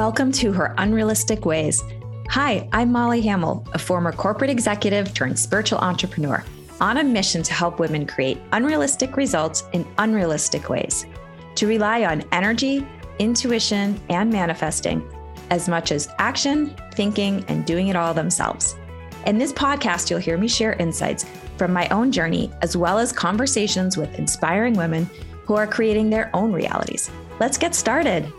Welcome to Her Unrealistic Ways. Hi, I'm Molly Hamill, a former corporate executive turned spiritual entrepreneur, on a mission to help women create unrealistic results in unrealistic ways, to rely on energy, intuition, and manifesting as much as action, thinking, and doing it all themselves. In this podcast, you'll hear me share insights from my own journey, as well as conversations with inspiring women who are creating their own realities. Let's get started.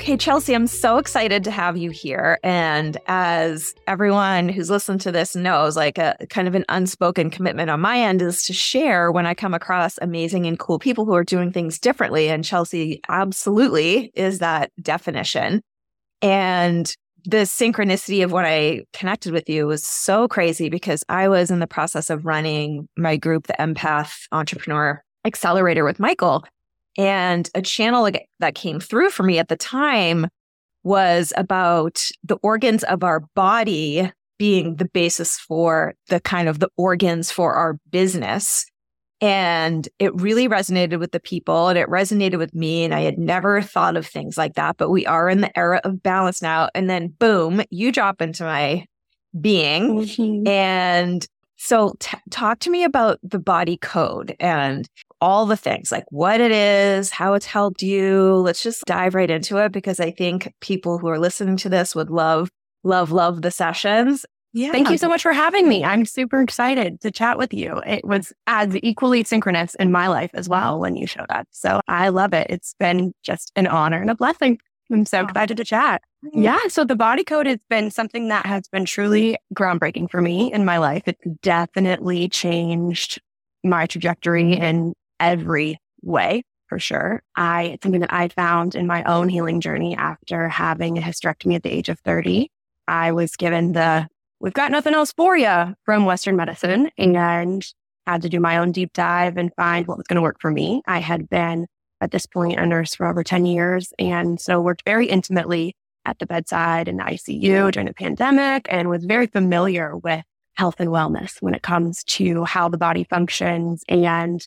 Okay, Chelsy, I'm so excited to have you here. And as everyone who's listened to this knows, like a kind of an unspoken commitment on my end is to share when I come across amazing and cool people who are doing things differently. And Chelsy absolutely is that definition. And the synchronicity of when I connected with you was so crazy because I was in the process of running my group, the Empath Entrepreneur Accelerator with Michael. And a channel that came through for me at the time was about the organs of our body being the basis for the kind of the organs for our business. And it really resonated with the people and it resonated with me. And I had never thought of things like that, but we are in the era of balance now. And then boom, you drop into my being. Mm-hmm. And so t- talk to me about the body code and all the things like what it is, how it's helped you. Let's just dive right into it because I think people who are listening to this would love, love, love the sessions. Yeah. Thank you so much for having me. I'm super excited to chat with you. It was as equally synchronous in my life as well when you showed up. So I love it. It's been just an honor and a blessing. I'm so excited to chat. Yeah. So the body code has been something that has been truly groundbreaking for me in my life. It's definitely changed my trajectory in every way for sure. I, it's something that I found in my own healing journey after having a hysterectomy at the age of 30. I was given the, we've got nothing else for you from Western medicine and had to do my own deep dive and find what was going to work for me. I had been at this point a nurse for over 10 years and so worked very intimately at the bedside in the ICU during the pandemic and was very familiar with health and wellness when it comes to how the body functions and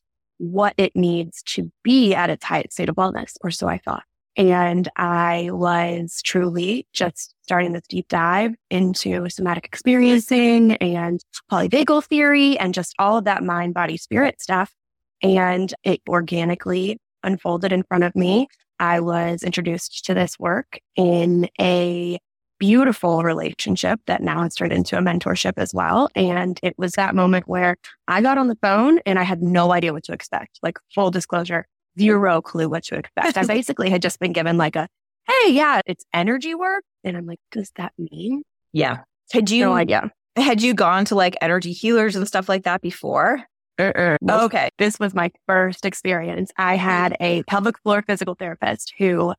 what it needs to be at its highest state of wellness, or so I thought. And I was truly just starting this deep dive into somatic experiencing and polyvagal theory and just all of that mind, body, spirit stuff. And it organically unfolded in front of me. I was introduced to this work in a beautiful relationship that now has turned into a mentorship as well. And it was that moment where I got on the phone and I had no idea what to expect. Like full disclosure, zero clue what to expect. I basically had just been given like a, hey, yeah, it's energy work. And I'm like, does that mean? Yeah. Had you no idea. Had you gone to like energy healers and stuff like that before? Uh-uh. okay. This was my first experience. I had a pelvic floor physical therapist who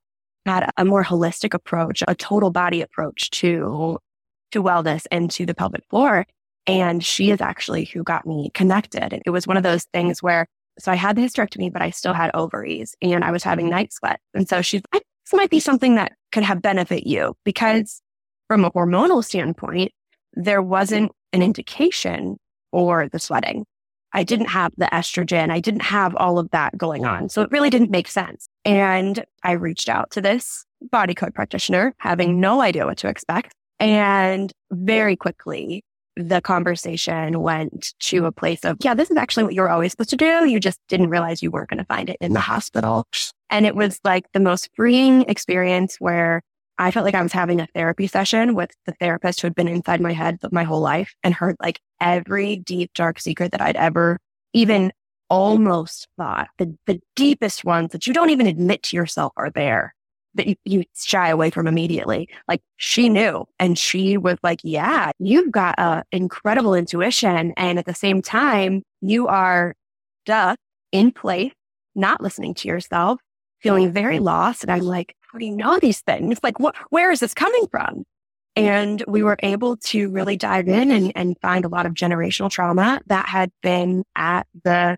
had a more holistic approach, a total body approach to, to wellness and to the pelvic floor. And she is actually who got me connected. It was one of those things where, so I had the hysterectomy, but I still had ovaries and I was having mm-hmm. night sweat. And so she's like, this might be something that could have benefit you because from a hormonal standpoint, there wasn't an indication for the sweating. I didn't have the estrogen. I didn't have all of that going on. So it really didn't make sense. And I reached out to this body code practitioner, having mm-hmm. no idea what to expect. And very quickly, the conversation went to mm-hmm. a place of, yeah, this is actually what you're always supposed to do. You just didn't realize you weren't going to find it in the hospital. And it was like the most freeing experience where I felt like I was having a therapy session with the therapist who had been inside my head my whole life and heard like every deep, dark secret that I'd ever even almost thought, the, the deepest ones that you don't even admit to yourself are there that you, you shy away from immediately. Like she knew and she was like, yeah, you've got a incredible intuition. And at the same time, you are duh in place, not listening to yourself, feeling very lost. And I'm like, how do you know these things? Like, what, where is this coming from? And we were able to really dive in and, and find a lot of generational trauma that had been at the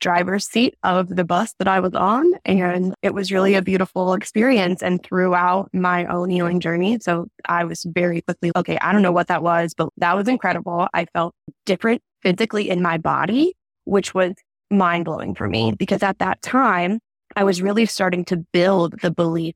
driver's seat of the bus that I was on. And it was really a beautiful experience and throughout my own healing journey. So I was very quickly, okay, I don't know what that was, but that was incredible. I felt different physically in my body, which was mind blowing for me because at that time I was really starting to build the belief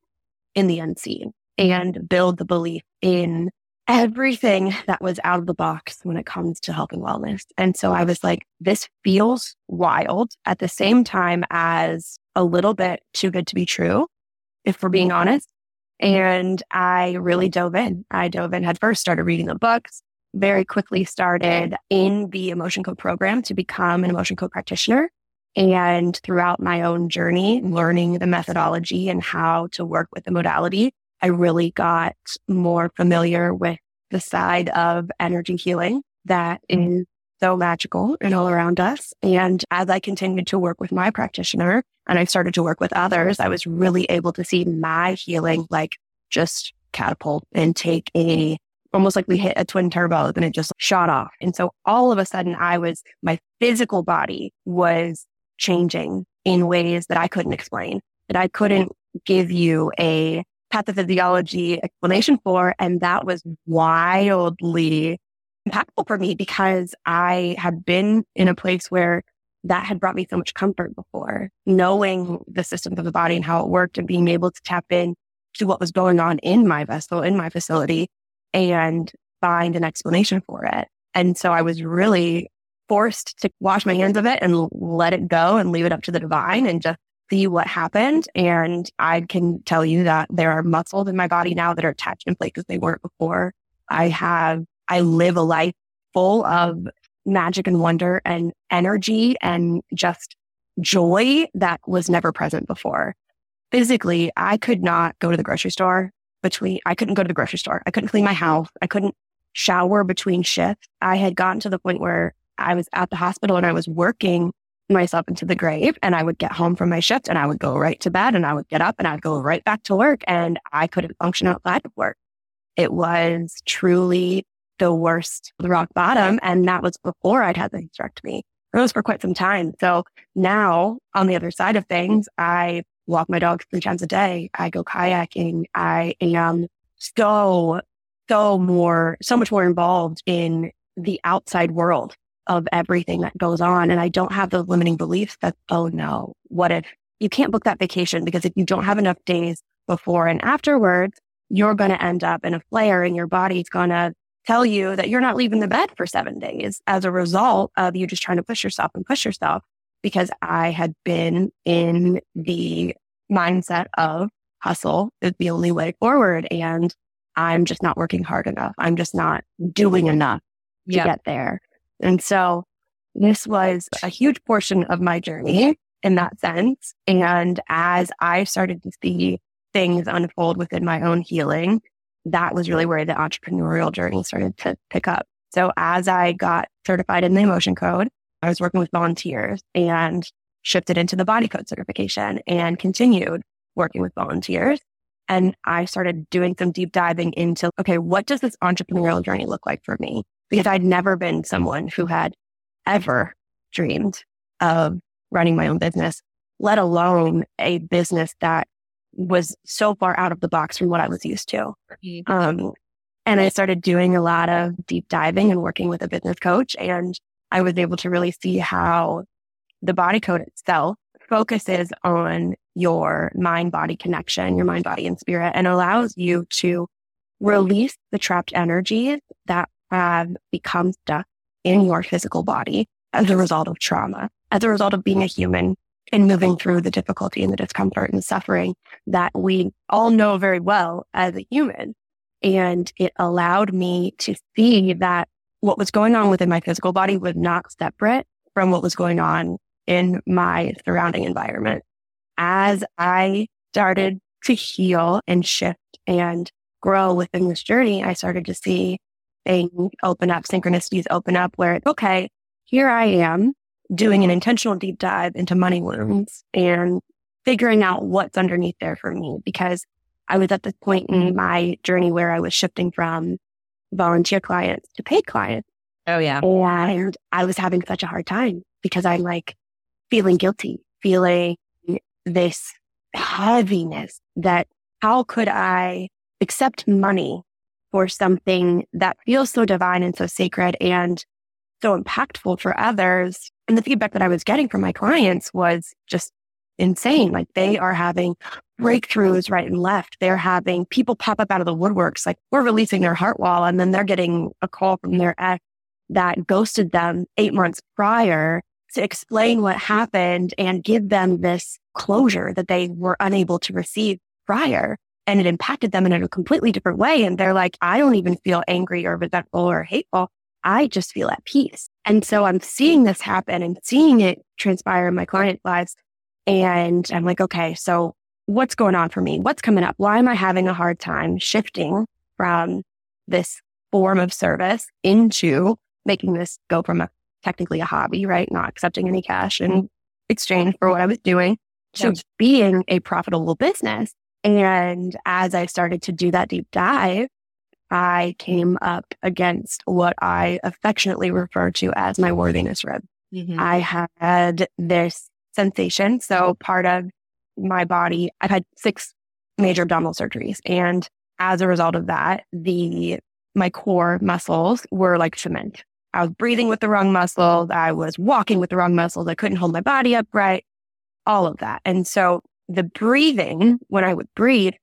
in the unseen and build the belief in everything that was out of the box when it comes to health and wellness. And so I was like, this feels wild at the same time as a little bit too good to be true, if we're being honest. And I really dove in. I dove in head first, started reading the books, very quickly started in the emotion code program to become an emotion code practitioner. And throughout my own journey, learning the methodology and how to work with the modality, I really got more familiar with the side of energy healing that mm-hmm. is so magical and all around us. And as I continued to work with my practitioner and I started to work with others, I was really able to see my healing like just catapult and take a almost like we hit a twin turbo and it just shot off. And so all of a sudden I was, my physical body was changing in ways that I couldn't explain, that I couldn't give you a pathophysiology explanation for. And that was wildly impactful for me because I had been in a place where that had brought me so much comfort before, knowing the systems of the body and how it worked and being able to tap in to what was going on in my vessel, in my facility and find an explanation for it. And so I was really forced to wash my hands of it and let it go and leave it up to the divine and just see what happened. And I can tell you that there are muscles in my body now that are attached in places they weren't before. I have, I live a life full of magic and wonder and energy and just joy that was never present before. Physically, I could not go to the grocery store between, I couldn't go to the grocery store. I couldn't clean my house. I couldn't shower between shifts. I had gotten to the point where I was at the hospital and I was working myself into the grave and I would get home from my shift and I would go right to bed and I would get up and I'd go right back to work and I couldn't function outside of work. It was truly the worst, the rock bottom. And that was before I'd had the hysterectomy. It was for quite some time. So now on the other side of things, I walk my dogs three times a day. I go kayaking. I am so, so more, so much more involved in the outside world of everything that goes on. And I don't have those limiting beliefs that, oh no, what if you can't book that vacation because if you don't have enough days before and afterwards, you're going to end up in a flare and your body's going to tell you that you're not leaving the bed for seven days as a result of you just trying to push yourself and push yourself. Because I had been in the mindset of hustle is the only way forward. And I'm just not working hard enough. I'm just not doing enough to yep. get there. And so this was a huge portion of my journey in that sense. And as I started to see things unfold within my own healing, that was really where the entrepreneurial journey started to pick up. So as I got certified in the emotion code, I was working with volunteers and shifted into the body code certification and continued working with volunteers. And I started doing some deep diving into, okay, what does this entrepreneurial journey look like for me? Because I'd never been someone who had ever dreamed of running my own business, let alone a business that was so far out of the box from what I was used to. Mm-hmm. Um, and I started doing a lot of deep diving and working with a business coach. And I was able to really see how the body code itself focuses on your mind body connection, your mind body and spirit, and allows you to release the trapped energies that have become stuck in your physical body as a result of trauma, as a result of being a human and moving through the difficulty and the discomfort and suffering that we all know very well as a human. And it allowed me to see that what was going on within my physical body was not separate from what was going on in my surrounding environment. As I started to heal and shift and grow within this journey, I started to see things open up, synchronicities open up where it's okay, here I am doing an intentional deep dive into money wounds and figuring out what's underneath there for me because I was at this point in my journey where I was shifting from volunteer clients to paid clients. Oh, yeah. And I was having such a hard time because I'm like feeling guilty, feeling this heaviness that how could I accept money for something that feels so divine and so sacred and so impactful for others. And the feedback that I was getting from my clients was just insane. Like they are having breakthroughs right and left. They're having people pop up out of the woodworks, like we're releasing their heart wall. And then they're getting a call from their ex that ghosted them eight months prior to explain what happened and give them this closure that they were unable to receive prior. And it impacted them in a completely different way. And they're like, I don't even feel angry or resentful or hateful. I just feel at peace. And so I'm seeing this happen and seeing it transpire in my client lives. And I'm like, okay, so what's going on for me? What's coming up? Why am I having a hard time shifting from this form of service into making this go from a technically a hobby, right? Not accepting any cash in exchange for what I was doing to being a profitable business. And as I started to do that deep dive, I came up against what I affectionately refer to as my worthiness rib. Mm-hmm. I had this sensation. So part of my body, I've had six major abdominal surgeries. And as a result of that, the, my core muscles were like cement. I was breathing with the wrong muscles. I was walking with the wrong muscles. I couldn't hold my body upright, all of that. And so the breathing, when I would breathe,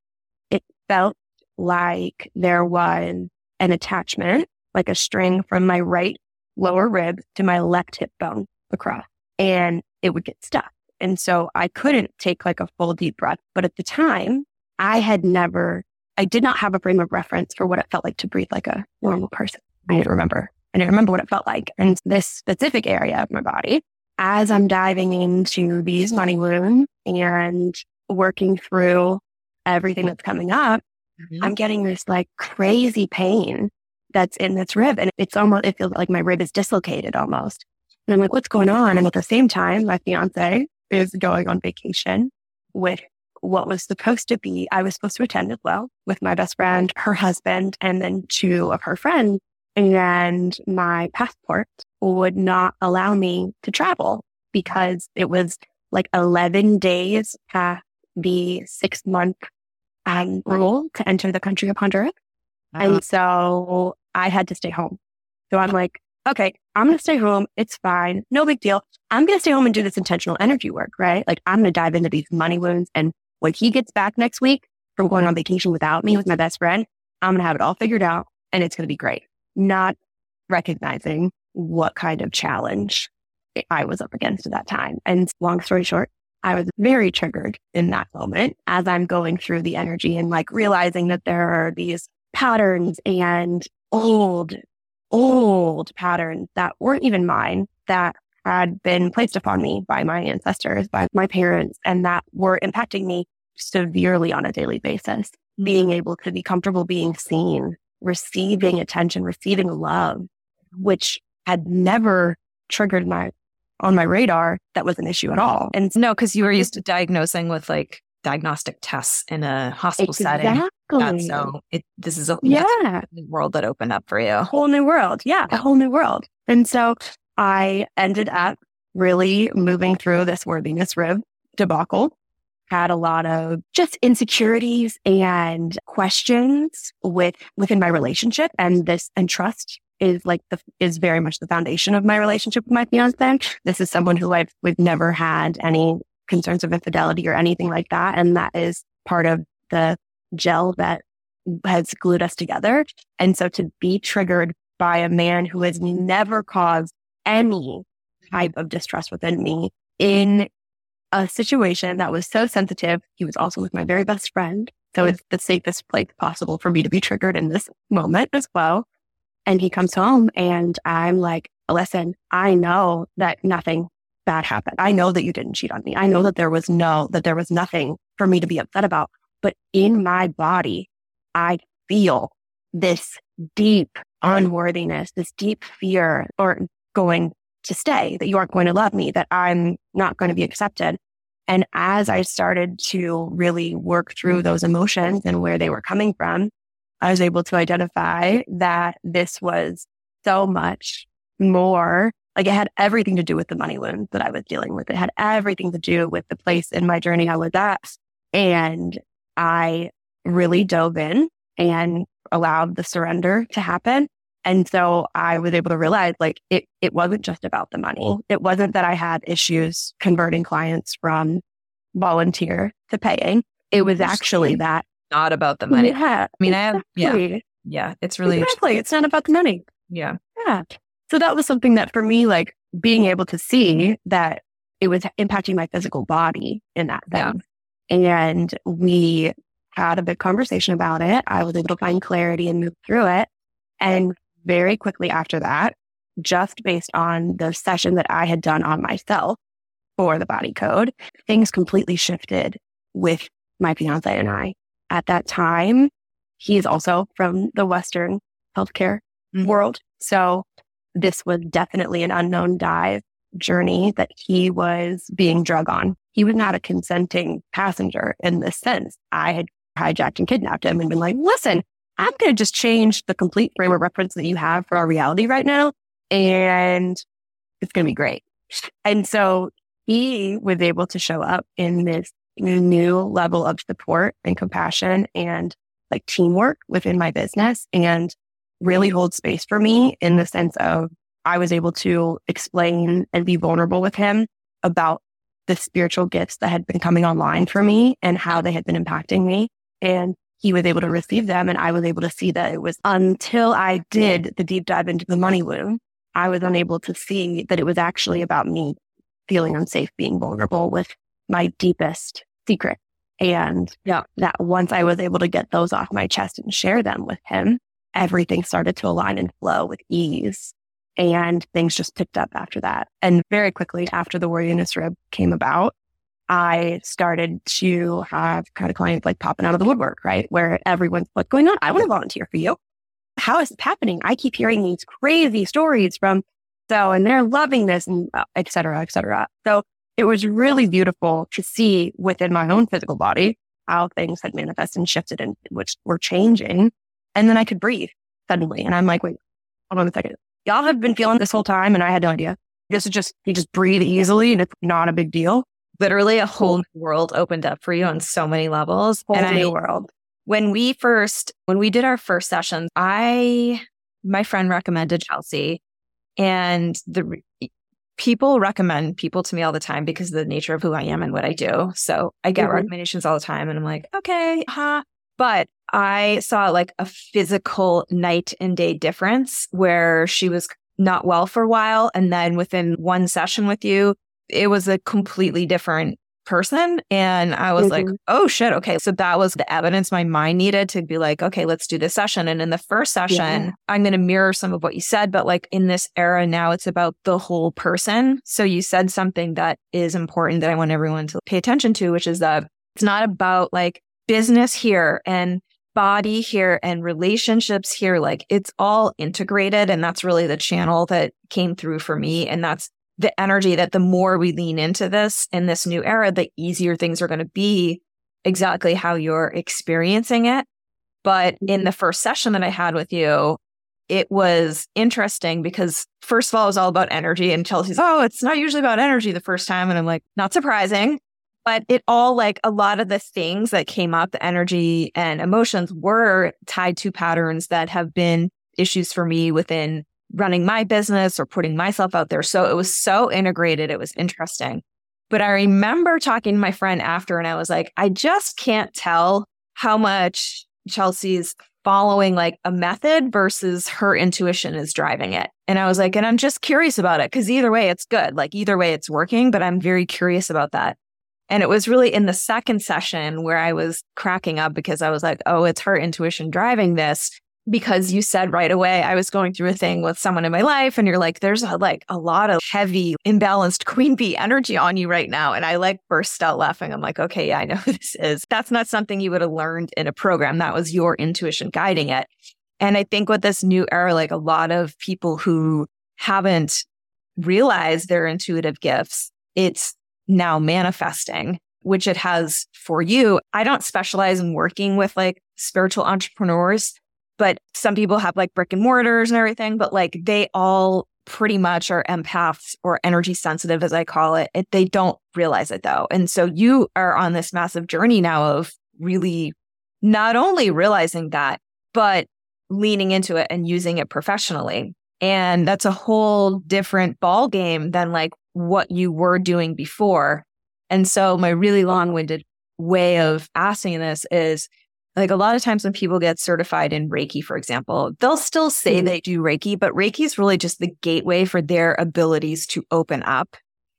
it felt like there was an attachment, like a string from my right lower rib to my left hip bone across and it would get stuck. And so I couldn't take like a full deep breath. But at the time, I had never, I did not have a frame of reference for what it felt like to breathe like a normal person. I didn't remember. I didn't remember what it felt like. And this specific area of my body, as I'm diving into these money wounds and working through everything that's coming up, mm-hmm. I'm getting this like crazy pain that's in this rib. And it's almost, it feels like my rib is dislocated almost. And I'm like, what's going on? And at the same time, my fiance is going on vacation with what was supposed to be, I was supposed to attend as well with my best friend, her husband, and then two of her friends. And my passport would not allow me to travel because it was like 11 days past the six month um, rule to enter the country of Honduras. Uh-huh. And so I had to stay home. So I'm like, okay, I'm going to stay home. It's fine. No big deal. I'm going to stay home and do this intentional energy work, right? Like I'm going to dive into these money wounds. And when he gets back next week from going on vacation without me with my best friend, I'm going to have it all figured out and it's going to be great. Not recognizing what kind of challenge I was up against at that time. And long story short, I was very triggered in that moment as I'm going through the energy and like realizing that there are these patterns and old old patterns that weren't even mine that had been placed upon me by my ancestors, by my parents, and that were impacting me severely on a daily basis. Mm-hmm. Being able to be comfortable being seen, receiving attention, receiving love, which had never triggered my on my radar that was an issue at all. And no, because you were mm-hmm. used to diagnosing with like diagnostic tests in a hospital exactly. setting. so it, this is a yeah. world that opened up for you. A whole new world. Yeah. A whole new world. And so I ended up really moving through this worthiness rib debacle. Had a lot of just insecurities and questions with within my relationship and this and trust is like the is very much the foundation of my relationship with my fiance. This is someone who I've we've never had any concerns of infidelity or anything like that. And that is part of the gel that has glued us together. And so to be triggered by a man who has never caused any type of distrust within me in a situation that was so sensitive. He was also with my very best friend. So it's the safest place possible for me to be triggered in this moment as well. And he comes home and I'm like, listen, I know that nothing bad happened. I know that you didn't cheat on me. I know that there was no, that there was nothing for me to be upset about. But in my body, I feel this deep unworthiness, this deep fear or going to stay, that you aren't going to love me, that I'm not going to be accepted. And as I started to really work through those emotions and where they were coming from, I was able to identify that this was so much more like it had everything to do with the money wound that I was dealing with. It had everything to do with the place in my journey I was at. And I really dove in and allowed the surrender to happen. And so I was able to realize like it, it wasn't just about the money. Mm. It wasn't that I had issues converting clients from volunteer to paying. it was actually that. Not about the money. Yeah. I mean, I have, yeah. Yeah. It's really, exactly. It's not about the money. Yeah. Yeah. So that was something that for me, like being able to see that it was impacting my physical body in that sense. Yeah. And we had a big conversation about it. I was able to find clarity and move through it. And very quickly after that, just based on the session that I had done on myself for the body code, things completely shifted with my fiance and I. At that time, he is also from the Western healthcare mm-hmm. world. So this was definitely an unknown dive journey that he was being drug on. He was not a consenting passenger in this sense. I had hijacked and kidnapped him and been like, listen, I'm going to just change the complete frame of reference that you have for our reality right now. And it's going to be great. And so he was able to show up in this new level of support and compassion and like teamwork within my business and really hold space for me in the sense of I was able to explain and be vulnerable with him about the spiritual gifts that had been coming online for me and how they had been impacting me. And he was able to receive them. And I was able to see that it was until I did the deep dive into the money wound, I was unable to see that it was actually about me feeling unsafe being vulnerable with my deepest secret. And yeah, that once I was able to get those off my chest and share them with him, everything started to align and flow with ease. And things just picked up after that. And very quickly after the Warrior Rib came about, I started to have kind of clients like popping out of the woodwork, right? Where everyone's what's going on? I want to volunteer for you. How is it happening? I keep hearing these crazy stories from so, and they're loving this and uh, et cetera, et cetera. So it was really beautiful to see within my own physical body how things had manifested and shifted and which were changing. And then I could breathe suddenly. And I'm like, wait, hold on a second. Y'all have been feeling this whole time and I had no idea. This is just, you just breathe easily and it's not a big deal. Literally a whole world opened up for you on so many levels. Whole and new I, world. When we first, when we did our first sessions, I, my friend recommended Chelsy and the people recommend people to me all the time because of the nature of who I am and what I do. So I get mm-hmm. recommendations all the time and I'm like, okay, huh. But I saw like a physical night and day difference where she was not well for a while. And then within one session with you, it was a completely different person. And I was mm-hmm. like, oh shit. Okay. So that was the evidence my mind needed to be like, okay, let's do this session. And in the first session, yeah. I'm going to mirror some of what you said, but like in this era now, it's about the whole person. So you said something that is important that I want everyone to pay attention to, which is that it's not about like business here and body here and relationships here. Like it's all integrated. And that's really the channel that came through for me. And that's the energy that the more we lean into this in this new era, the easier things are going to be exactly how you're experiencing it. But in mm-hmm. the first session that I had with you, it was interesting because first of all, it was all about energy and Chelsy's, oh, it's not usually about energy the first time. And I'm like, not surprising. But it all like a lot of the things that came up, the energy and emotions were tied to patterns that have been issues for me within running my business or putting myself out there. So it was so integrated. It was interesting. But I remember talking to my friend after and I was like, I just can't tell how much Chelsy's following like a method versus her intuition is driving it. And I was like, and I'm just curious about it because either way, it's good. Like either way, it's working, but I'm very curious about that. And it was really in the second session where I was cracking up because I was like, oh, it's her intuition driving this because you said right away I was going through a thing with someone in my life and you're like there's a, like a lot of heavy imbalanced queen bee energy on you right now and I like burst out laughing. I'm like okay yeah I know who this is. That's not something you would have learned in a program. That was your intuition guiding it. And I think with this new era like a lot of people who haven't realized their intuitive gifts it's now manifesting which it has for you. I don't specialize in working with like spiritual entrepreneurs but some people have like brick and mortars and everything, but like they all pretty much are empaths or energy sensitive, as I call it. it. They don't realize it though. And so you are on this massive journey now of really not only realizing that, but leaning into it and using it professionally. And that's a whole different ball game than like what you were doing before. And so my really long winded way of asking this is like a lot of times when people get certified in Reiki, for example, they'll still say mm-hmm. they do Reiki, but Reiki is really just the gateway for their abilities to open up.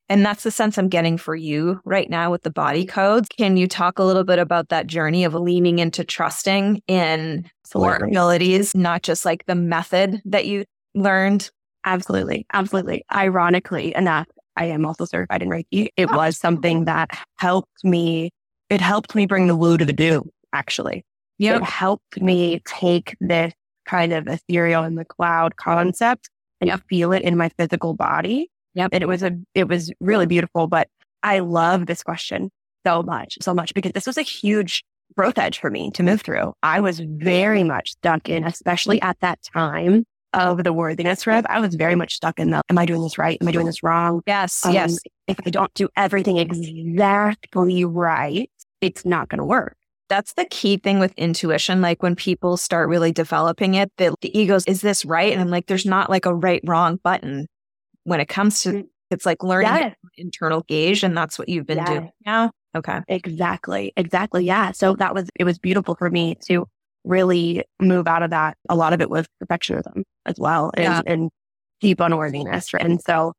And that's the sense I'm getting for you right now with the body codes. Can you talk a little bit about that journey of leaning into trusting in your abilities, not just like the method that you learned? Absolutely. Absolutely. Ironically enough, I am also certified in Reiki. It was something that helped me. It helped me bring the woo to the do, actually. Yep. It helped me take this kind of ethereal in the cloud concept and yep. feel it in my physical body. Yep. And it was a, it was really beautiful, but I love this question so much, so much because this was a huge growth edge for me to move through. I was very much stuck in, especially at that time of the worthiness trip. I was very much stuck in the, am I doing this right? Am I doing this wrong? Yes. Um, yes. If I don't do everything exactly right, it's not going to work. That's the key thing with intuition. Like when people start really developing it, the, the egos, is this right? And I'm like, there's not like a right, wrong button when it comes to, mm. it's like learning yes. internal gauge. And that's what you've been yes. doing now. Okay. Exactly. Exactly. Yeah. So that was, it was beautiful for me to really move out of that. A lot of it was perfectionism as well and, yeah. and deep unworthiness. Right? And so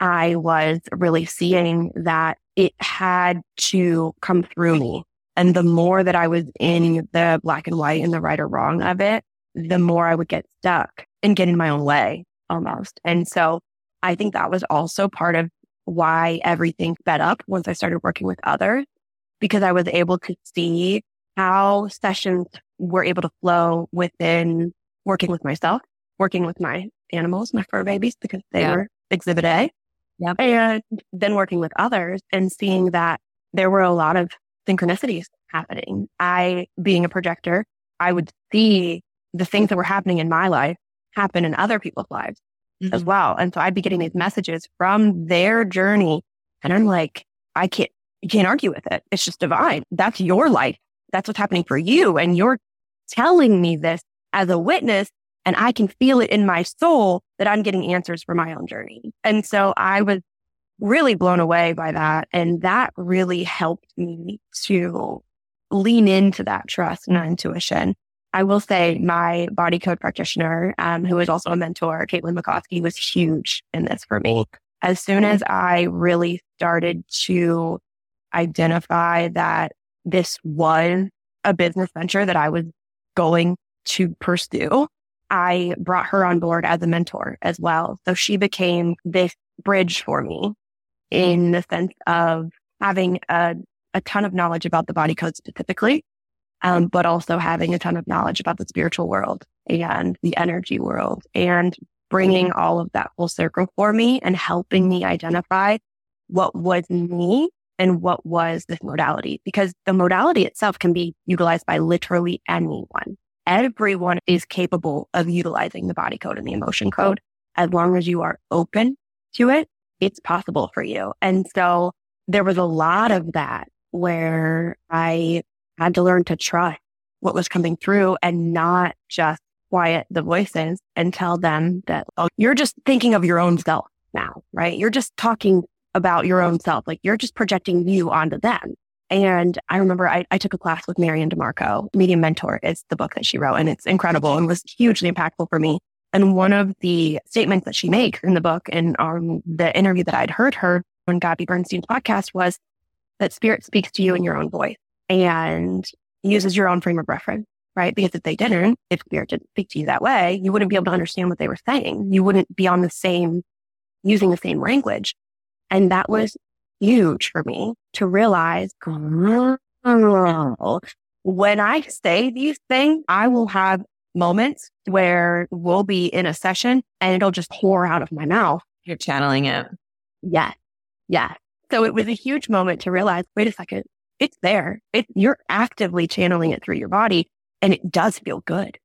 I was really seeing that it had to come through me and the more that I was in the black and white and the right or wrong of it, the more I would get stuck and get in my own way almost. And so I think that was also part of why everything sped up once I started working with others, because I was able to see how sessions were able to flow within working with myself, working with my animals, my fur babies, because they yeah. were exhibit A. Yep. And then working with others and seeing that there were a lot of synchronicities happening. I, being a projector, I would see the things that were happening in my life happen in other people's lives mm-hmm. as well. And so I'd be getting these messages from their journey. And I'm like, I can't, you can't argue with it. It's just divine. That's your life. That's what's happening for you. And you're telling me this as a witness. And I can feel it in my soul that I'm getting answers for my own journey. And so I was really blown away by that. And that really helped me to lean into that trust and intuition. I will say my body code practitioner, um, who is also a mentor, Caitlin McCoskey, was huge in this for me. As soon as I really started to identify that this was a business venture that I was going to pursue, I brought her on board as a mentor as well. So she became this bridge for me in the sense of having a, a ton of knowledge about the body code specifically, um, but also having a ton of knowledge about the spiritual world and the energy world and bringing all of that full circle for me and helping me identify what was me and what was this modality because the modality itself can be utilized by literally anyone. Everyone is capable of utilizing the body code and the emotion code as long as you are open to it it's possible for you. And so there was a lot of that where I had to learn to trust what was coming through and not just quiet the voices and tell them that, oh, you're just thinking of your own self now, right? You're just talking about your own self. Like you're just projecting you onto them. And I remember I, I took a class with MaryAnn DiMarco, Medium Mentor is the book that she wrote, and it's incredible and was hugely impactful for me. And one of the statements that she makes in the book and on the interview that I'd heard her on Gabby Bernstein's podcast was that spirit speaks to you in your own voice and uses your own frame of reference, right? Because if they didn't, if spirit didn't speak to you that way, you wouldn't be able to understand what they were saying. You wouldn't be on the same, using the same language. And that was huge for me to realize when I say these things, I will have moments where we'll be in a session and it'll just pour out of my mouth. You're channeling it. Yeah. Yeah. So it was a huge moment to realize, wait a second, it's there. It, you're actively channeling it through your body and it does feel good.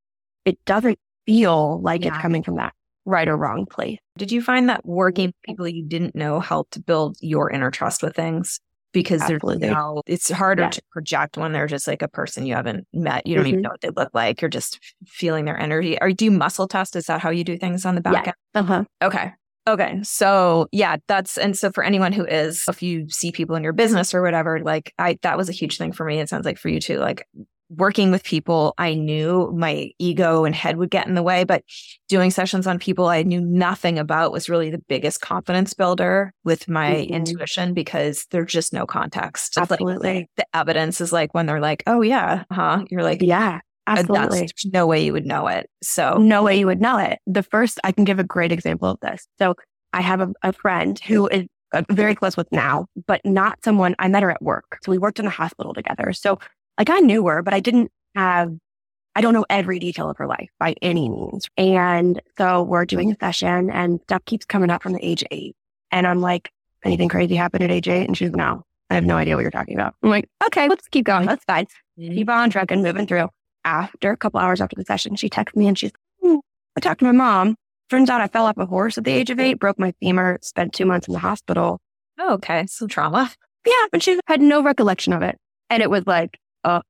It doesn't feel like yeah. it's coming from that right or wrong place. Did you find that working with people you didn't know helped build your inner trust with things? Because Absolutely. there's no, it's harder yeah. to project when they're just like a person you haven't met. You don't mm-hmm. even know what they look like. You're just feeling their energy. Or do you muscle test? Is that how you do things on the back yeah. end? Uh-huh. Okay. Okay. So yeah, that's and so for anyone who is if you see people in your business or whatever, like I that was a huge thing for me. It sounds like for you too. Like working with people, I knew my ego and head would get in the way, but doing sessions on people I knew nothing about was really the biggest confidence builder with my mm-hmm. intuition because there's just no context. Absolutely. Like, the evidence is like when they're like, oh, yeah, huh? You're like, yeah. Absolutely. There's no way you would know it. So, no way you would know it. The first, I can give a great example of this. So, I have a, a friend who is uh, very close with now, but not someone I met her at work. So, we worked in the hospital together. So, like I knew her, but I didn't have, I don't know every detail of her life by any means. And so we're doing a session and stuff keeps coming up from the age eight. And I'm like, anything crazy happened at age eight? And she's like, no, I have no idea what you're talking about. I'm like, okay, let's keep going. That's fine. Mm-hmm. Keep on trucking, moving through. After a couple hours after the session, she texts me and she's, hmm, I talked to my mom. Turns out I fell off a horse at the age of eight, broke my femur, spent two months in the hospital. Oh, okay. Some trauma. Yeah, but she had no recollection of it. And it was like, uh,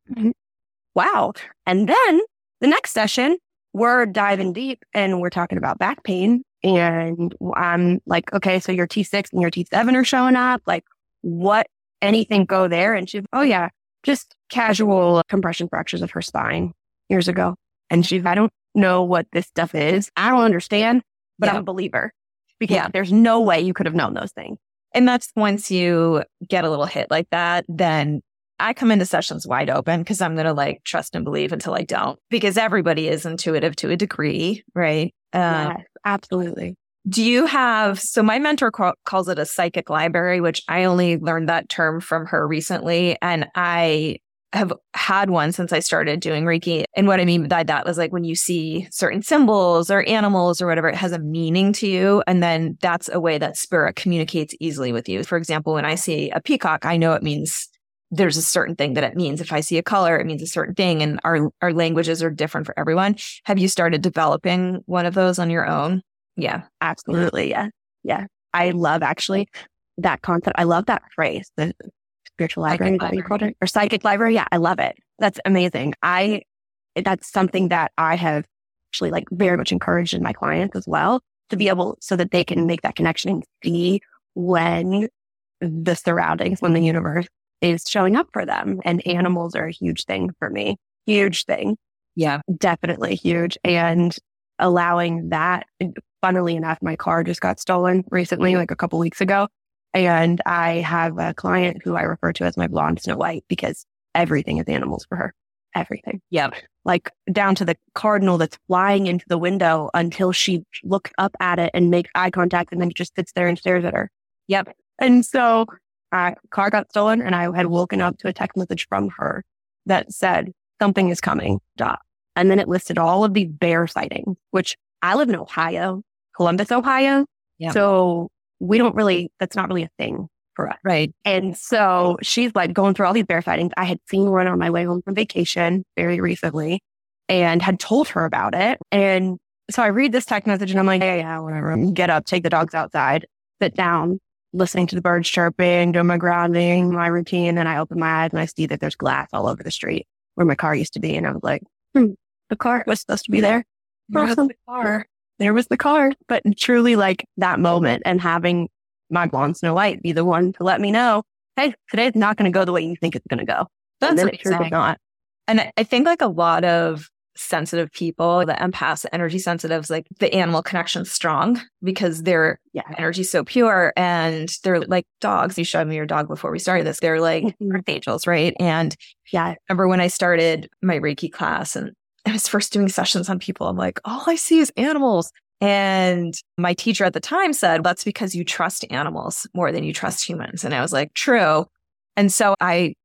wow. And then the next session, we're diving deep and we're talking about back pain. And I'm like, okay, so your T6 and your T7 are showing up. Like, what, anything go there? And she's, oh, yeah, just casual compression fractures of her spine years ago. And she's, I don't know what this stuff is. I don't understand, but yeah. I'm a believer because yeah. there's no way you could have known those things. And that's once you get a little hit like that, then I come into sessions wide open because I'm going to like trust and believe until I don't, because everybody is intuitive to a degree, right? Uh, absolutely. Do you have, so my mentor ca- calls it a psychic library, which I only learned that term from her recently. And I have had one since I started doing Reiki. And what I mean by that was like when you see certain symbols or animals or whatever, it has a meaning to you. And then that's a way that spirit communicates easily with you. For example, when I see a peacock, I know it means there's a certain thing that it means. If I see a color, it means a certain thing. And our, our languages are different for everyone. Have you started developing one of those on your own? Yeah, absolutely. Yeah. Yeah. I love actually that concept. I love that phrase, the spiritual library, that you called it, or psychic library. Yeah. I love it. That's amazing. I, that's something that I have actually like very much encouraged in my clients as well to be able so that they can make that connection and see when the surroundings, when the universe is showing up for them. And mm-hmm. animals are a huge thing for me. Huge thing. Yeah. Definitely huge. And allowing that, funnily enough, my car just got stolen recently, like a couple weeks ago. And I have a client who I refer to as my blonde Snow White because everything is animals for her. Everything. Yep. Like down to the cardinal that's flying into the window until she looks up at it and makes eye contact and then just sits there and stares at her. Yep. And so uh, car got stolen and I had woken up to a text message from her that said, something is coming, dot. And then it listed all of these bear sightings, which I live in Ohio, Columbus, Ohio. Yep. So we don't really, that's not really a thing for us. Right. And so she's like going through all these bear sightings. I had seen one on my way home from vacation very recently and had told her about it. And so I read this text message and I'm like, yeah, yeah, whatever. Get up, take the dogs outside, sit down, listening to the birds chirping, doing my grounding, my routine. And I open my eyes and I see that there's glass all over the street where my car used to be. And I was like, hmm, the car was supposed to be there. There was the car. There was the car. But truly like that moment and having my blonde Snow White be the one to let me know, hey, today's not going to go the way you think it's going to go. That's and then it sure did not. And I think like a lot of sensitive people, the empaths, the energy sensitives, like the animal connection strong because their yeah. energy so pure and they're like dogs. You showed me your dog before we started this. They're like mm-hmm. earth angels, right? And yeah, I remember when I started my Reiki class and I was first doing sessions on people, I'm like, all I see is animals. And my teacher at the time said, that's because you trust animals more than you trust humans. And I was like, true. And so I,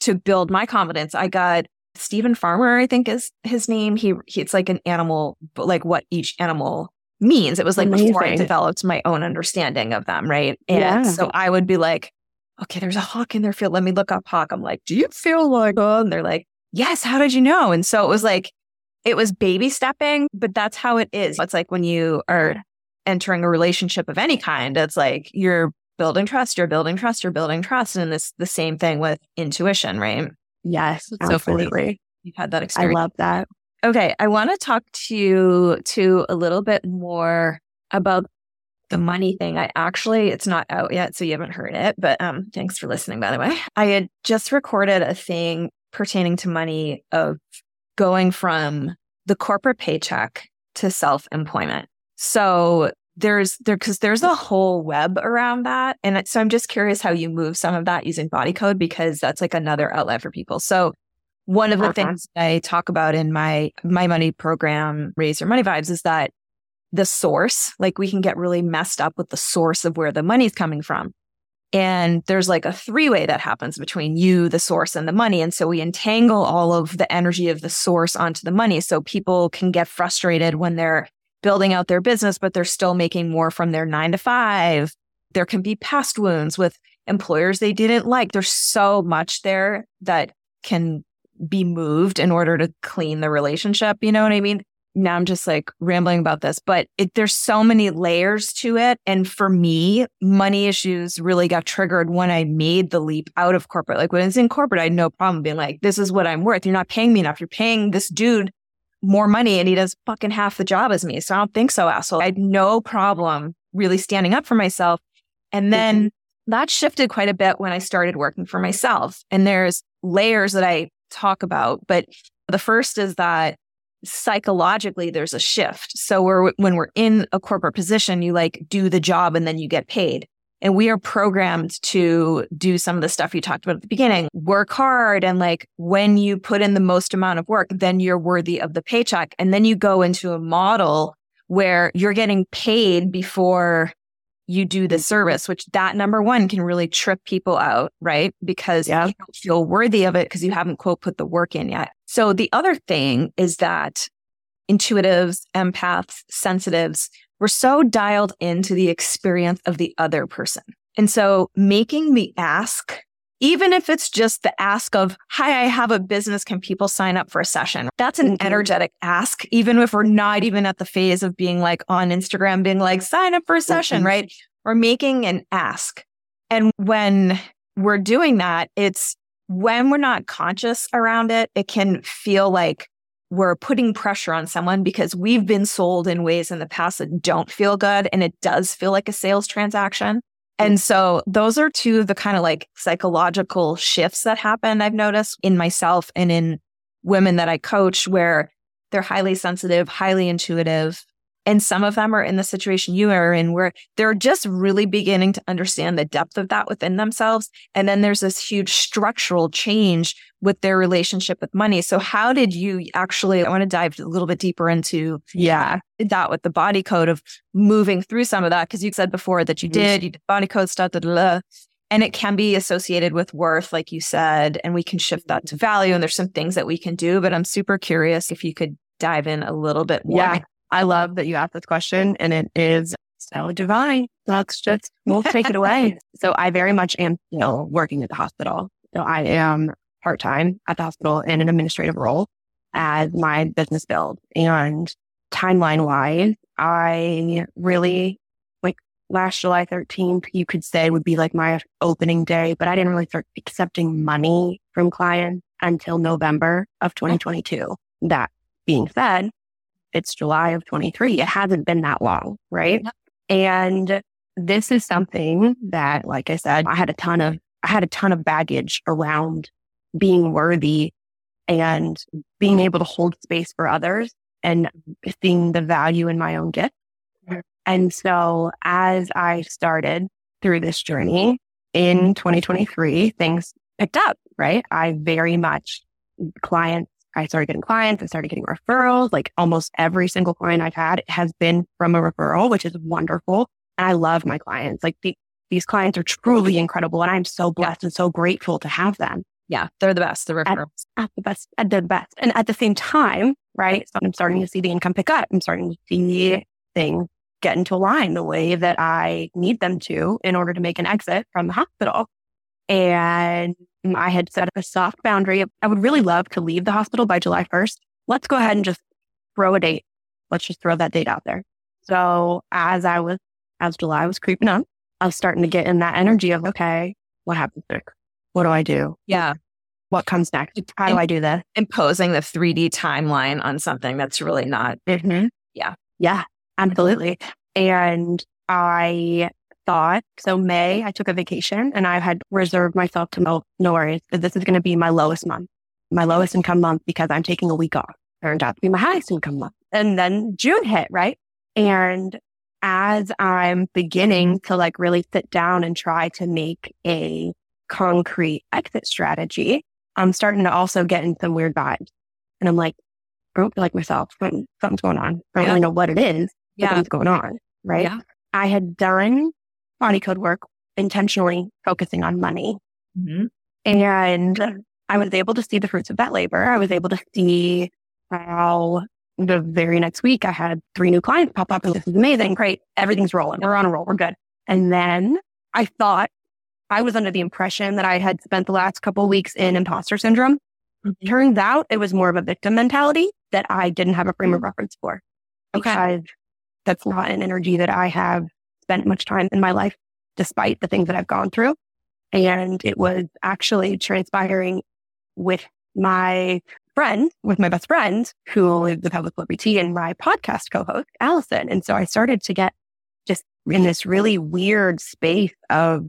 to build my confidence, I got Steven Farmer, I think is his name. He, he it's like an animal, but like what each animal means. It was like Amazing. before I developed my own understanding of them, right? And yeah. so I would be like, okay, there's a hawk in their field. Let me look up hawk. I'm like, do you feel like, oh, and they're like, yes, how did you know? And so it was like, it was baby stepping, but that's how it is. It's like when you are entering a relationship of any kind, it's like you're building trust, you're building trust, you're building trust. And it's the same thing with intuition, right? Yes, absolutely. So You've had that experience. I love that. Okay, I want to talk to you to a little bit more about the money thing, I actually, it's not out yet, so you haven't heard it, but um, thanks for listening, by the way. I had just recorded a thing pertaining to money of going from the corporate paycheck to self employment. So there's there because there's a whole web around that. And so I'm just curious how you move some of that using body code because that's like another outlet for people. So one of the uh-huh. things I talk about in my my money program, Raise Your Money Vibes, is that the source, like we can get really messed up with the source of where the money's coming from. And there's like a three way that happens between you, the source, and the money. And so we entangle all of the energy of the source onto the money. So people can get frustrated when they're building out their business, but they're still making more from their nine to five. There can be past wounds with employers they didn't like. There's so much there that can be moved in order to clean the relationship. You know what I mean? now I'm just like rambling about this, but it, there's so many layers to it. And for me, money issues really got triggered when I made the leap out of corporate. Like when it's in corporate, I had no problem being like, this is what I'm worth. You're not paying me enough. You're paying this dude more money and he does fucking half the job as me. So I don't think so, asshole. I had no problem really standing up for myself. And then mm-hmm. that shifted quite a bit when I started working for myself. And there's layers that I talk about, but the first is that psychologically there's a shift. So we're, when we're in a corporate position, you like do the job and then you get paid. And we are programmed to do some of the stuff you talked about at the beginning, work hard. And like when you put in the most amount of work, then you're worthy of the paycheck. And then you go into a model where you're getting paid before you do the service, which that number one can really trip people out, right? Because yeah. you don't feel worthy of it because you haven't quote put the work in yet. So the other thing is that intuitives, empaths, sensitives, we're so dialed into the experience of the other person. And so making the ask, even if it's just the ask of, Hi, I have a business. Can people sign up for a session? That's an mm-hmm. energetic ask, even if we're not even at the phase of being like on Instagram, being like, sign up for a session, mm-hmm. right? We're making an ask. And when we're doing that, it's when we're not conscious around it, it can feel like we're putting pressure on someone because we've been sold in ways in the past that don't feel good. And it does feel like a sales transaction. And so those are two of the kind of like psychological shifts that happen. I've noticed in myself and in women that I coach where they're highly sensitive, highly intuitive, and some of them are in the situation you are in where they're just really beginning to understand the depth of that within themselves. And then there's this huge structural change with their relationship with money. So how did you actually, I want to dive a little bit deeper into, yeah, that with the body code of moving through some of that. Cause you said before that you mm-hmm. did, you did body code stuff, da, da, da, and it can be associated with worth, like you said, and we can shift that to mm-hmm. value. And there's some things that we can do, but I'm super curious if you could dive in a little bit more. Yeah. I love that you asked this question and it is so divine. Let's just, we'll take it away. So I very much am still working at the hospital. So I am part time at the hospital in an administrative role as my business build. And timeline wise, I really like last July 13th, you could say would be like my opening day, but I didn't really start accepting money from clients until November of 2022. That being said, it's July of 23. It hasn't been that long, right? And this is something that, like I said, I had a ton of, I had a ton of baggage around being worthy and being able to hold space for others and seeing the value in my own gift. Mm-hmm. And so as I started through this journey in 2023, things picked up, right? I very much clients I started getting clients. I started getting referrals. Like almost every single client I've had has been from a referral, which is wonderful. And I love my clients. Like the, these clients are truly incredible. And I'm so blessed and so grateful to have them. Yeah, they're the best. The referrals. At, at the best. At the best. And at the same time, right? So I'm starting to see the income pick up. I'm starting to see things get into line the way that I need them to in order to make an exit from the hospital. And I had set up a soft boundary. I would really love to leave the hospital by July 1st. Let's go ahead and just throw a date. Let's just throw that date out there. So as I was, as July was creeping up, I was starting to get in that energy of, okay, what happens next? What do I do? Yeah. What comes next? How do I do this? Imposing the 3D timeline on something that's really not. Mm-hmm. Yeah. Yeah, absolutely. And I thought, so May, I took a vacation and I had reserved myself to no, no worries. This is going to be my lowest month, my lowest income month because I'm taking a week off. Turned out to be my highest income month. And then June hit, right? And as I'm beginning to like really sit down and try to make a concrete exit strategy, I'm starting to also get in some weird vibes. And I'm like, I don't feel like myself. Something's going on. I don't yeah. really know what it is, but yeah. something's going on. Right. Yeah. I had done body code work intentionally focusing on money. Mm-hmm. And I was able to see the fruits of that labor. I was able to see how the very next week I had three new clients pop up and this is amazing. Great. Everything's rolling. We're on a roll. We're good. And then I thought I was under the impression that I had spent the last couple weeks in imposter syndrome. Mm-hmm. Turns out it was more of a victim mentality that I didn't have a frame of reference for. Okay. Because that's not an energy that I have spent much time in my life, despite the things that I've gone through. And it was actually transpiring with my friend, with my best friend, who is the public celebrity and my podcast co-host, Allison. And so I started to get just in this really weird space of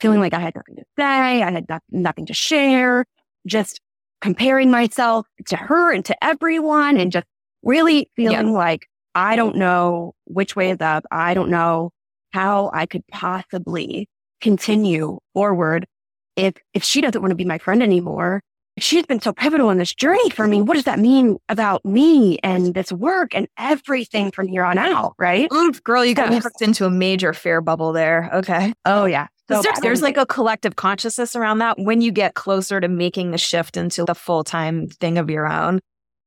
feeling like I had nothing to say, I had nothing to share, just comparing myself to her and to everyone and just really feeling yeah. like I don't know which way is up. I don't know how I could possibly continue forward if if she doesn't want to be my friend anymore. She's been so pivotal in this journey for me. What does that mean about me and this work and everything from here on out? Right. Oof, girl, you got me hooked into a major fear bubble there. Okay. Oh yeah. So there's, there's like a collective consciousness around that when you get closer to making the shift into the full time thing of your own.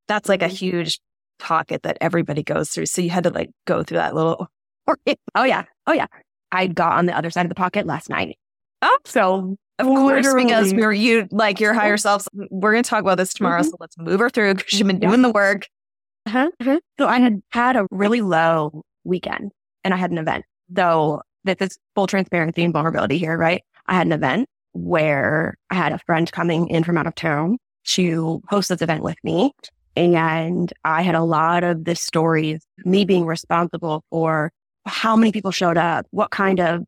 That's like a mm-hmm. huge pocket that everybody goes through. So you had to like go through that little. oh yeah, oh yeah. I got on the other side of the pocket last night. Oh, so of course, because we are you like your higher selves. We're going to talk about this tomorrow, mm-hmm. so let's move her through because you've been doing the work. Uh-huh, uh-huh. So I had had a really low weekend, and I had an event. Though this is full transparency and vulnerability here, right? I had an event where I had a friend coming in from out of town to host this event with me. And I had a lot of the stories, me being responsible for how many people showed up, what kind of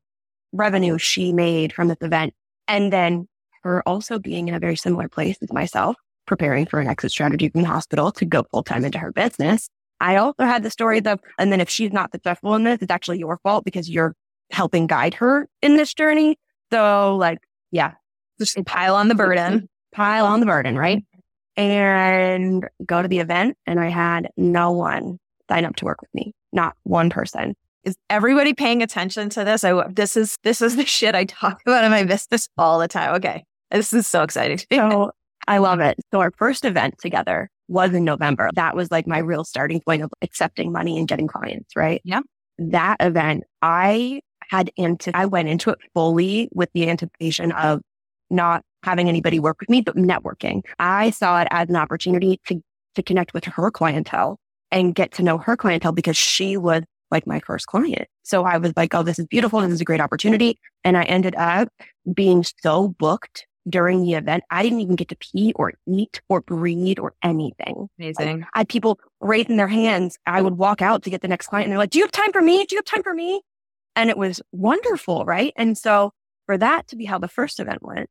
revenue she made from this event. And then her also being in a very similar place as myself, preparing for an exit strategy from the hospital to go full time into her business. I also had the story of, and then if she's not successful in this, it's actually your fault because you're helping guide her in this journey. So like, yeah, just pile on the burden, pile on the burden, right? and go to the event. And I had no one sign up to work with me, not one person. Is everybody paying attention to this? I this is this is the shit I talk about in my business all the time. Okay, this is so exciting. so I love it. So our first event together was in November. That was like my real starting point of accepting money and getting clients. Right? Yeah. That event, I had into I went into it fully with the anticipation of not having anybody work with me, but networking. I saw it as an opportunity to, to connect with her clientele and get to know her clientele because she was like my first client. So I was like, oh, this is beautiful. This is a great opportunity. And I ended up being so booked during the event. I didn't even get to pee or eat or breathe or anything. Amazing. Like, I had people raising their hands. I would walk out to get the next client and they're like, do you have time for me? Do you have time for me? And it was wonderful. Right. And so for that to be how the first event went,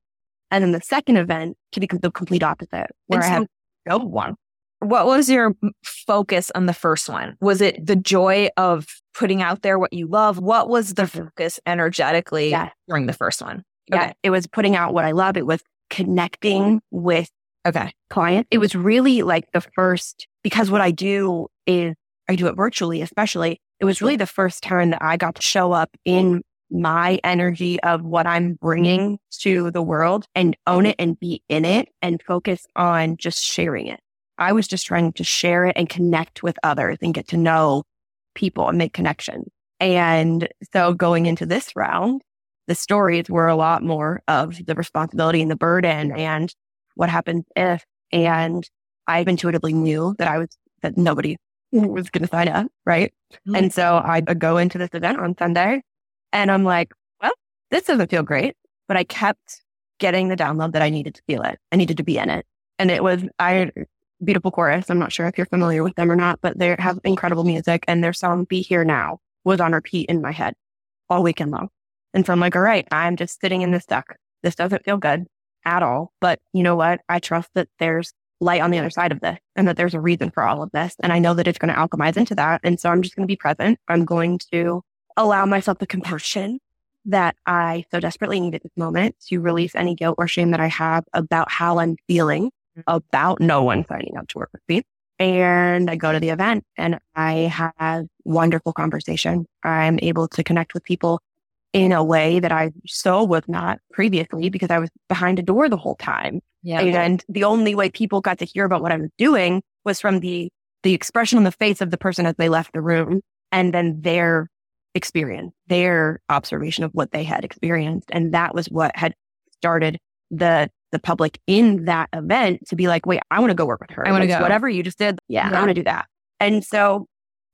and then the second event to be the complete opposite, where so, I have no one. What was your focus on the first one? Was it the joy of putting out there what you love? What was the mm-hmm. focus energetically yeah. during the first one? Okay. Yeah, it was putting out what I love. It was connecting with okay client. It was really like the first because what I do is I do it virtually, especially. It was really the first time that I got to show up in my energy of what I'm bringing to the world and own it and be in it and focus on just sharing it. I was just trying to share it and connect with others and get to know people and make connections. And so going into this round, the stories were a lot more of the responsibility and the burden and what happens if. And I intuitively knew that I was, that nobody was going to sign up. Right. Mm-hmm. And so I go into this event on Sunday and I'm like, well, this doesn't feel great, but I kept getting the download that I needed to feel it. I needed to be in it. And it was, I, beautiful chorus. I'm not sure if you're familiar with them or not, but they have incredible music and their song Be Here Now was on repeat in my head all weekend long. And so I'm like, all right, I'm just sitting in this duck. This doesn't feel good at all. But you know what? I trust that there's light on the other side of this and that there's a reason for all of this. And I know that it's going to alchemize into that. And so I'm just going to be present. I'm going to allow myself the compassion that I so desperately need at this moment to release any guilt or shame that I have about how I'm feeling about no one signing up to work with me. And I go to the event and I have wonderful conversation. I'm able to connect with people in a way that I so was not previously because I was behind a door the whole time. Yeah. And the only way people got to hear about what I was doing was from the the expression on the face of the person as they left the room and then their experience, their observation of what they had experienced. And that was what had started the the public in that event to be like, wait, I want to go work with her. I want to go. Whatever you just did. Yeah, yeah. I want to do that. And so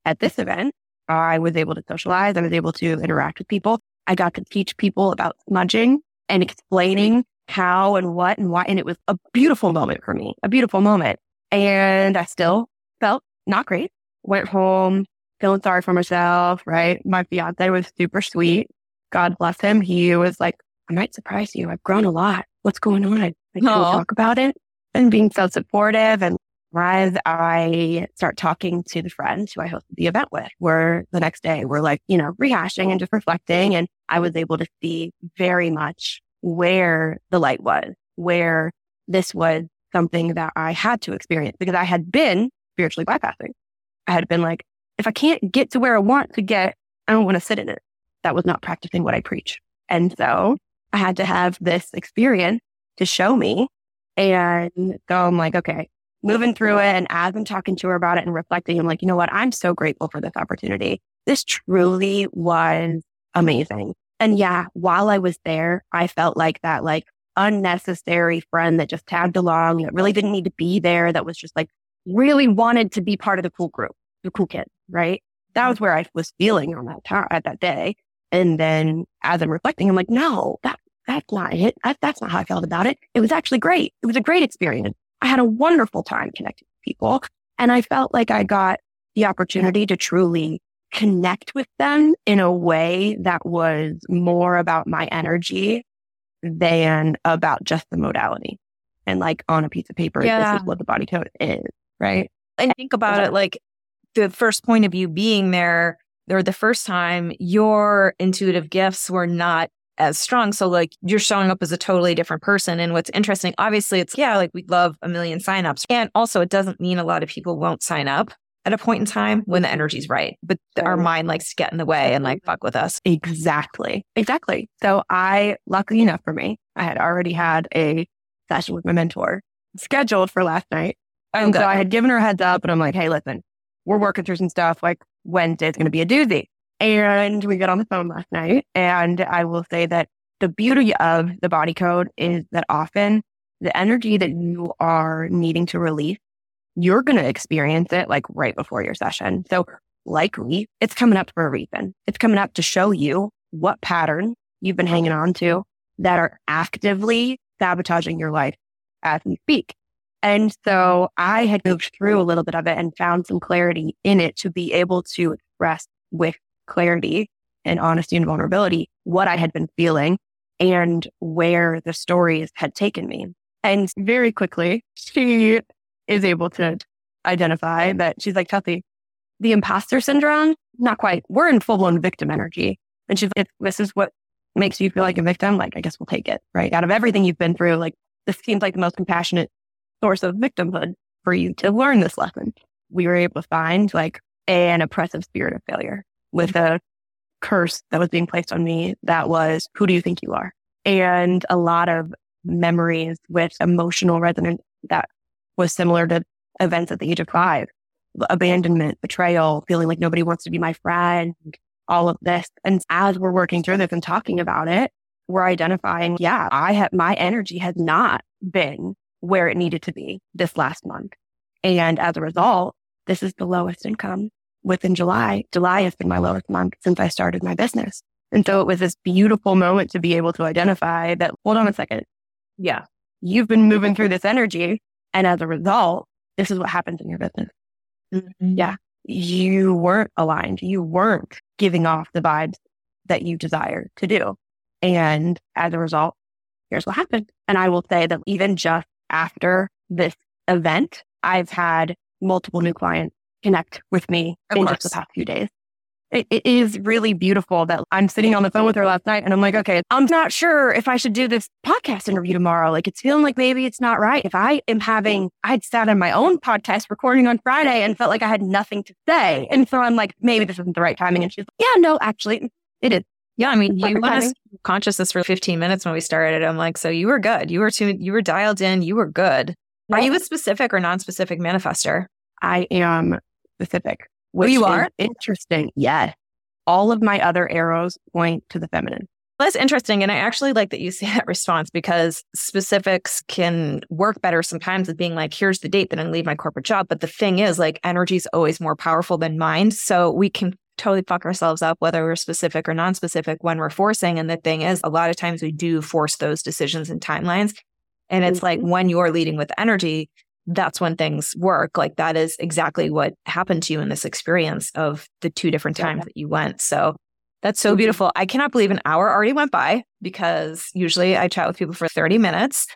at this event, I was able to socialize. I was able to interact with people. I got to teach people about smudging and explaining how and what and why. And it was a beautiful moment for me, a beautiful moment. And I still felt not great. Went home feeling sorry for myself, right? My fiance was super sweet. God bless him. He was like, I might surprise you. I've grown a lot. What's going on? Like, can we talk about it? And being so supportive and as I start talking to the friends who I hosted the event with, we're the next day we're like, you know, rehashing and just reflecting. And I was able to see very much where the light was, where this was something that I had to experience because I had been spiritually bypassing. I had been like, if I can't get to where I want to get, I don't want to sit in it. That was not practicing what I preach. And so I had to have this experience to show me. And so I'm like, okay, moving through it. And as I'm talking to her about it and reflecting, I'm like, you know what? I'm so grateful for this opportunity. This truly was amazing. And yeah, while I was there, I felt like that like unnecessary friend that just tagged along, that really didn't need to be there, that was just like really wanted to be part of the cool group, the cool kid, right? That was where I was feeling on that time at that day. And then as I'm reflecting, I'm like, no, that that's not it. That, that's not how I felt about it. It was actually great. It was a great experience. I had a wonderful time connecting with people. And I felt like I got the opportunity to truly connect with them in a way that was more about my energy than about just the modality. And like on a piece of paper, yeah. this is what the body code is, right? And think about it like the first point of you being there, or the first time, your intuitive gifts were not as strong. So like you're showing up as a totally different person. And what's interesting, obviously it's, yeah, like we'd love a million signups. And also it doesn't mean a lot of people won't sign up at a point in time when the energy's right. But our mind likes to get in the way and like fuck with us. Exactly. Exactly. So I, luckily enough for me, I had already had a session with my mentor scheduled for last night. Oh, and so I had given her a heads up and I'm like, hey, listen, we're working through some stuff. Like Wednesday's going to be a doozy. And we got on the phone last night. And I will say that the beauty of the body code is that often the energy that you are needing to release, you're going to experience it like right before your session. So likely it's coming up for a reason. It's coming up to show you what pattern you've been hanging on to that are actively sabotaging your life as we speak. And so I had moved through a little bit of it and found some clarity in it to be able to express with clarity and honesty and vulnerability what I had been feeling and where the stories had taken me. And very quickly, she is able to identify that she's like, Chelsy, the imposter syndrome, not quite. We're in full blown victim energy. And she's like, this is what makes you feel like a victim, like, I guess we'll take it, right? Out of everything you've been through, like, this seems like the most compassionate source of victimhood for you to learn this lesson. We were able to find like an oppressive spirit of failure with a curse that was being placed on me that was, who do you think you are? And a lot of memories with emotional resonance that was similar to events at the age of five, abandonment, betrayal, feeling like nobody wants to be my friend, all of this. And as we're working through this and talking about it, we're identifying, yeah, I have, my energy has not been where it needed to be this last month. And as a result, this is the lowest income within July. July has been my lowest month since I started my business. And so it was this beautiful moment to be able to identify that, hold on a second. Yeah, you've been moving through this energy. And as a result, this is what happens in your business. Mm-hmm. Yeah. You weren't aligned. You weren't giving off the vibes that you desire to do. And as a result, here's what happened. And I will say that even just after this event, I've had multiple new clients connect with me of in course. just the past few days. It, it is really beautiful that I'm sitting on the phone with her last night and I'm like, okay, I'm not sure if I should do this podcast interview tomorrow. Like it's feeling like maybe it's not right. If I am having, I'd sat on my own podcast recording on Friday and felt like I had nothing to say. And so I'm like, maybe this isn't the right timing. And she's like, yeah, no, actually it is. Yeah, I mean, you want us consciousness for 15 minutes when we started. I'm like, so you were good. You were too, you were dialed in. You were good. Are you a specific or non-specific manifester? I am specific. Which you are interesting. Yes, all of my other arrows point to the feminine. That's interesting. And I actually like that you say that response because specifics can work better sometimes with being like, here's the date that I leave my corporate job. But the thing is, like, energy is always more powerful than mind. So we can totally fuck ourselves up, whether we're specific or non specific when we're forcing. And the thing is, a lot of times we do force those decisions and timelines. And it's mm-hmm. like when you're leading with energy, that's when things work. Like that is exactly what happened to you in this experience of the two different times yeah. that you went. So that's so beautiful. I cannot believe an hour already went by because usually I chat with people for 30 minutes.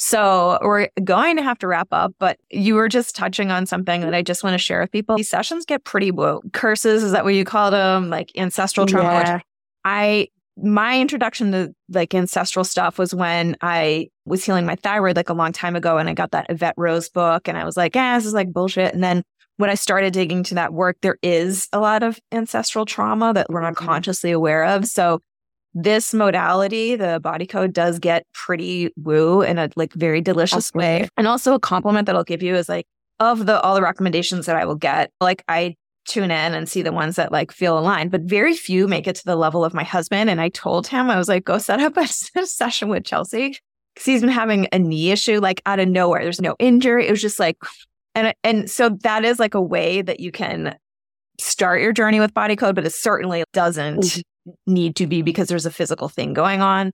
So we're going to have to wrap up, but you were just touching on something that I just want to share with people. These sessions get pretty woo. Curses, is that what you call them? Like ancestral trauma. Yeah. I my introduction to like ancestral stuff was when I was healing my thyroid like a long time ago and I got that Yvette Rose book and I was like, yeah, this is like bullshit. And then when I started digging to that work, there is a lot of ancestral trauma that we're not mm-hmm. consciously aware of. So this modality, the body code does get pretty woo in a like very delicious way. And also a compliment that I'll give you is like of the all the recommendations that I will get, like I tune in and see the ones that like feel aligned, but very few make it to the level of my husband. And I told him, I was like, go set up a, session with Chelsy because he's been having a knee issue like out of nowhere. There's no injury. It was just like, and, and so that is like a way that you can start your journey with body code, but it certainly doesn't mm-hmm. need to be because there's a physical thing going on.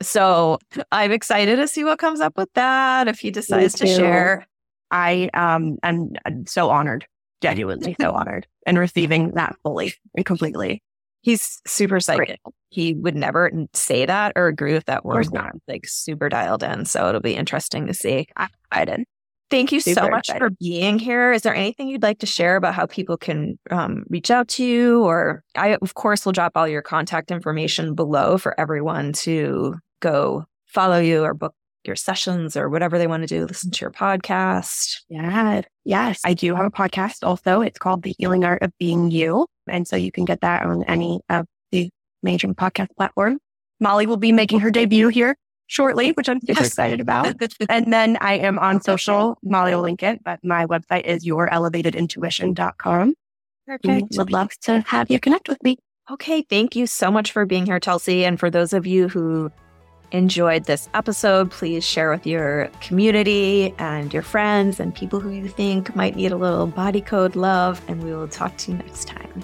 So I'm excited to see what comes up with that if he decides to share. I um I'm so honored genuinely so honored and receiving that fully and completely. He's super psychic. He would never say that or agree with that word. Not. Like super dialed in. So it'll be interesting to see. I did. Thank you super so much excited. for being here. Is there anything you'd like to share about how people can um, reach out to you? Or I, of course, will drop all your contact information below for everyone to go follow you or book your sessions or whatever they want to do, listen to your podcast. Yeah. Yes. I do have a podcast also. It's called The Healing Art of Being You. And so you can get that on any of the major podcast platforms. Molly will be making her debut here shortly, which I'm super excited about. and then I am on social. Molly will link it, but my website is yourelevatedintuition.com. Perfect. Would love to have you connect with me. Okay. Thank you so much for being here, Chelsy. And for those of you who enjoyed this episode, please share with your community and your friends and people who you think might need a little body code love. And we will talk to you next time.